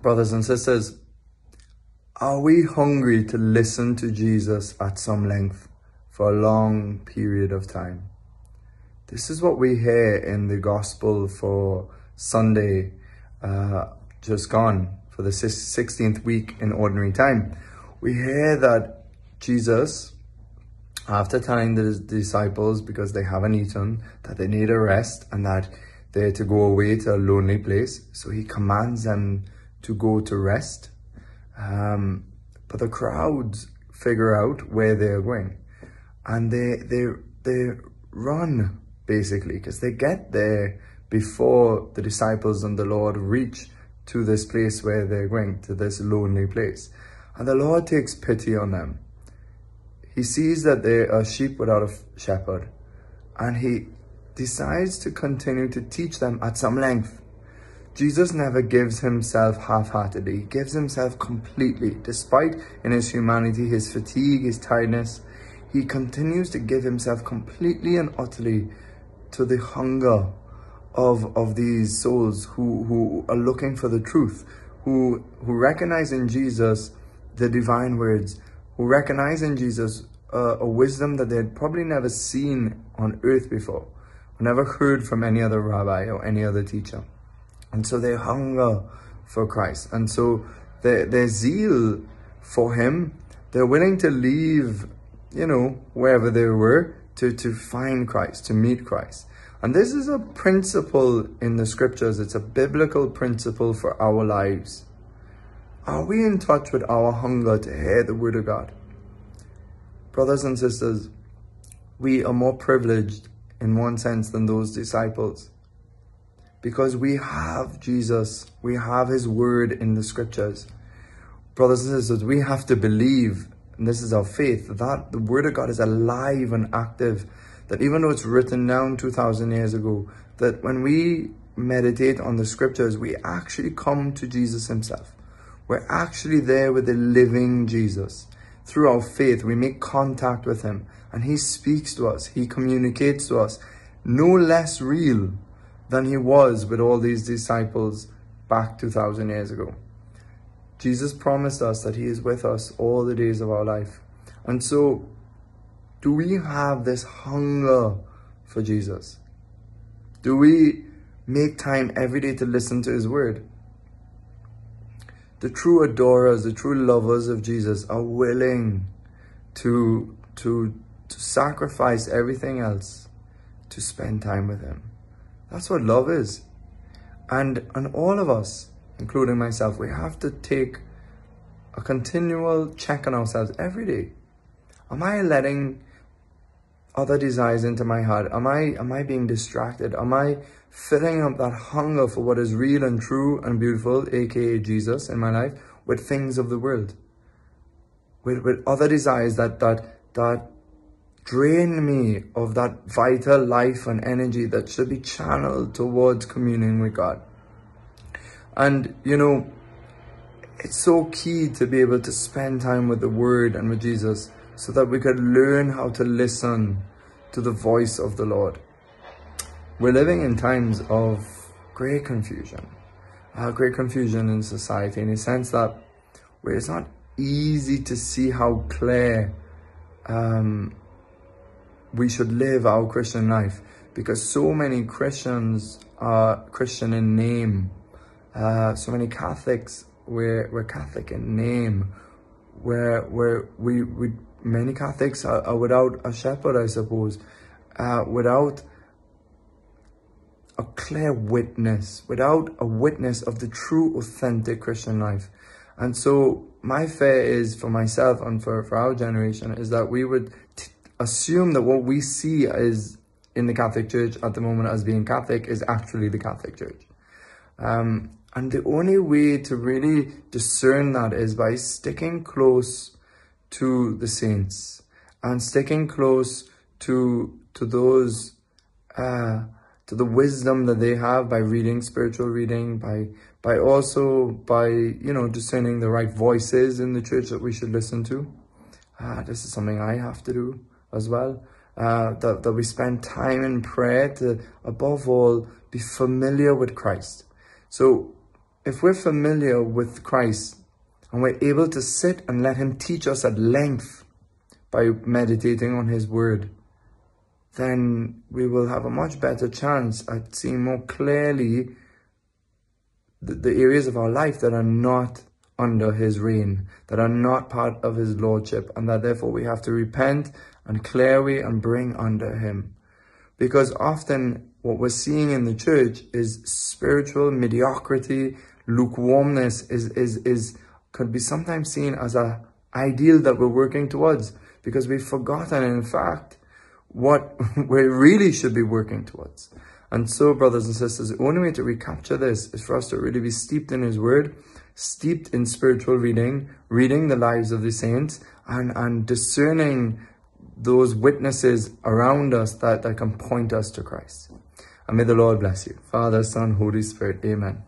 Brothers and sisters, are we hungry to listen to Jesus at some length for a long period of time? This is what we hear in the gospel for Sunday uh, just gone, for the 16th week in ordinary time. We hear that Jesus, after telling the disciples, because they haven't eaten, that they need a rest and that they're to go away to a lonely place, so he commands them to go to rest. Um, but the crowds figure out where they're going, and they they they run basically because they get there before the disciples and the Lord reach to this place where they're going to this lonely place, and the Lord takes pity on them. He sees that they are sheep without a shepherd, and he decides to continue to teach them at some length Jesus never gives himself half-heartedly. He gives himself completely. Despite in his humanity, his fatigue, his tiredness, he continues to give himself completely and utterly to the hunger of, of these souls who, who are looking for the truth, who, who recognize in Jesus the divine words, who recognize in Jesus uh, a wisdom that they had probably never seen on earth before, never heard from any other rabbi or any other teacher. And so they hunger for Christ. And so their, their zeal for Him, they're willing to leave, you know, wherever they were to, to find Christ, to meet Christ. And this is a principle in the scriptures, it's a biblical principle for our lives. Are we in touch with our hunger to hear the word of God? Brothers and sisters, we are more privileged in one sense than those disciples because we have Jesus, we have His Word in the Scriptures. Brothers and sisters, we have to believe, and this is our faith, that the Word of God is alive and active. That even though it's written down 2,000 years ago, that when we meditate on the Scriptures, we actually come to Jesus Himself. We're actually there with the living Jesus. Through our faith, we make contact with Him, and He speaks to us, He communicates to us, no less real than he was with all these disciples back 2,000 years ago. Jesus promised us that he is with us all the days of our life. And so, do we have this hunger for Jesus? Do we make time every day to listen to his word? The true adorers, the true lovers of Jesus are willing to, to, to sacrifice everything else to spend time with him. That's what love is. And, and all of us, including myself, we have to take a continual check on ourselves every day. Am I letting other desires into my heart? Am I, am I being distracted? Am I filling up that hunger for what is real and true and beautiful, aka Jesus in my life, with things of the world? With, with other desires that, that, that drain me of that vital life and energy that should be channeled towards communing with God. And, you know, it's so key to be able to spend time with the Word and with Jesus so that we could learn how to listen to the voice of the Lord. We're living in times of great confusion, uh, great confusion in society in a sense that where it's not easy to see how clear um, we should live our Christian life because so many Christians are Christian in name. Uh, so many Catholics, we're, we're Catholic in name. Where, where we, we, many Catholics are, are without a shepherd, I suppose, uh, without a clear witness, without a witness of the true, authentic Christian life. And so my fear is for myself and for, for our generation is that we would t- assume that what we see is in the Catholic Church at the moment as being Catholic is actually the Catholic Church. Um, and the only way to really discern that is by sticking close to the saints and sticking close to to those uh, to the wisdom that they have by reading spiritual reading by by also by you know discerning the right voices in the church that we should listen to. Uh, this is something I have to do as well. Uh, that, that we spend time in prayer to, above all, be familiar with Christ. So if we're familiar with Christ and we're able to sit and let Him teach us at length by meditating on His Word, then we will have a much better chance at seeing more clearly the, the areas of our life that are not under His reign, that are not part of His Lordship, and that therefore we have to repent and clear away and bring under Him. Because often what we're seeing in the church is spiritual mediocrity, lukewarmness is, is, is could be sometimes seen as a ideal that we're working towards because we've forgotten in fact what we really should be working towards. And so, brothers and sisters, the only way to recapture this is for us to really be steeped in His Word, steeped in spiritual reading, reading the lives of the saints, and, and discerning those witnesses around us that, that can point us to Christ. And may the Lord bless you. Father, Son, Holy Spirit. Amen.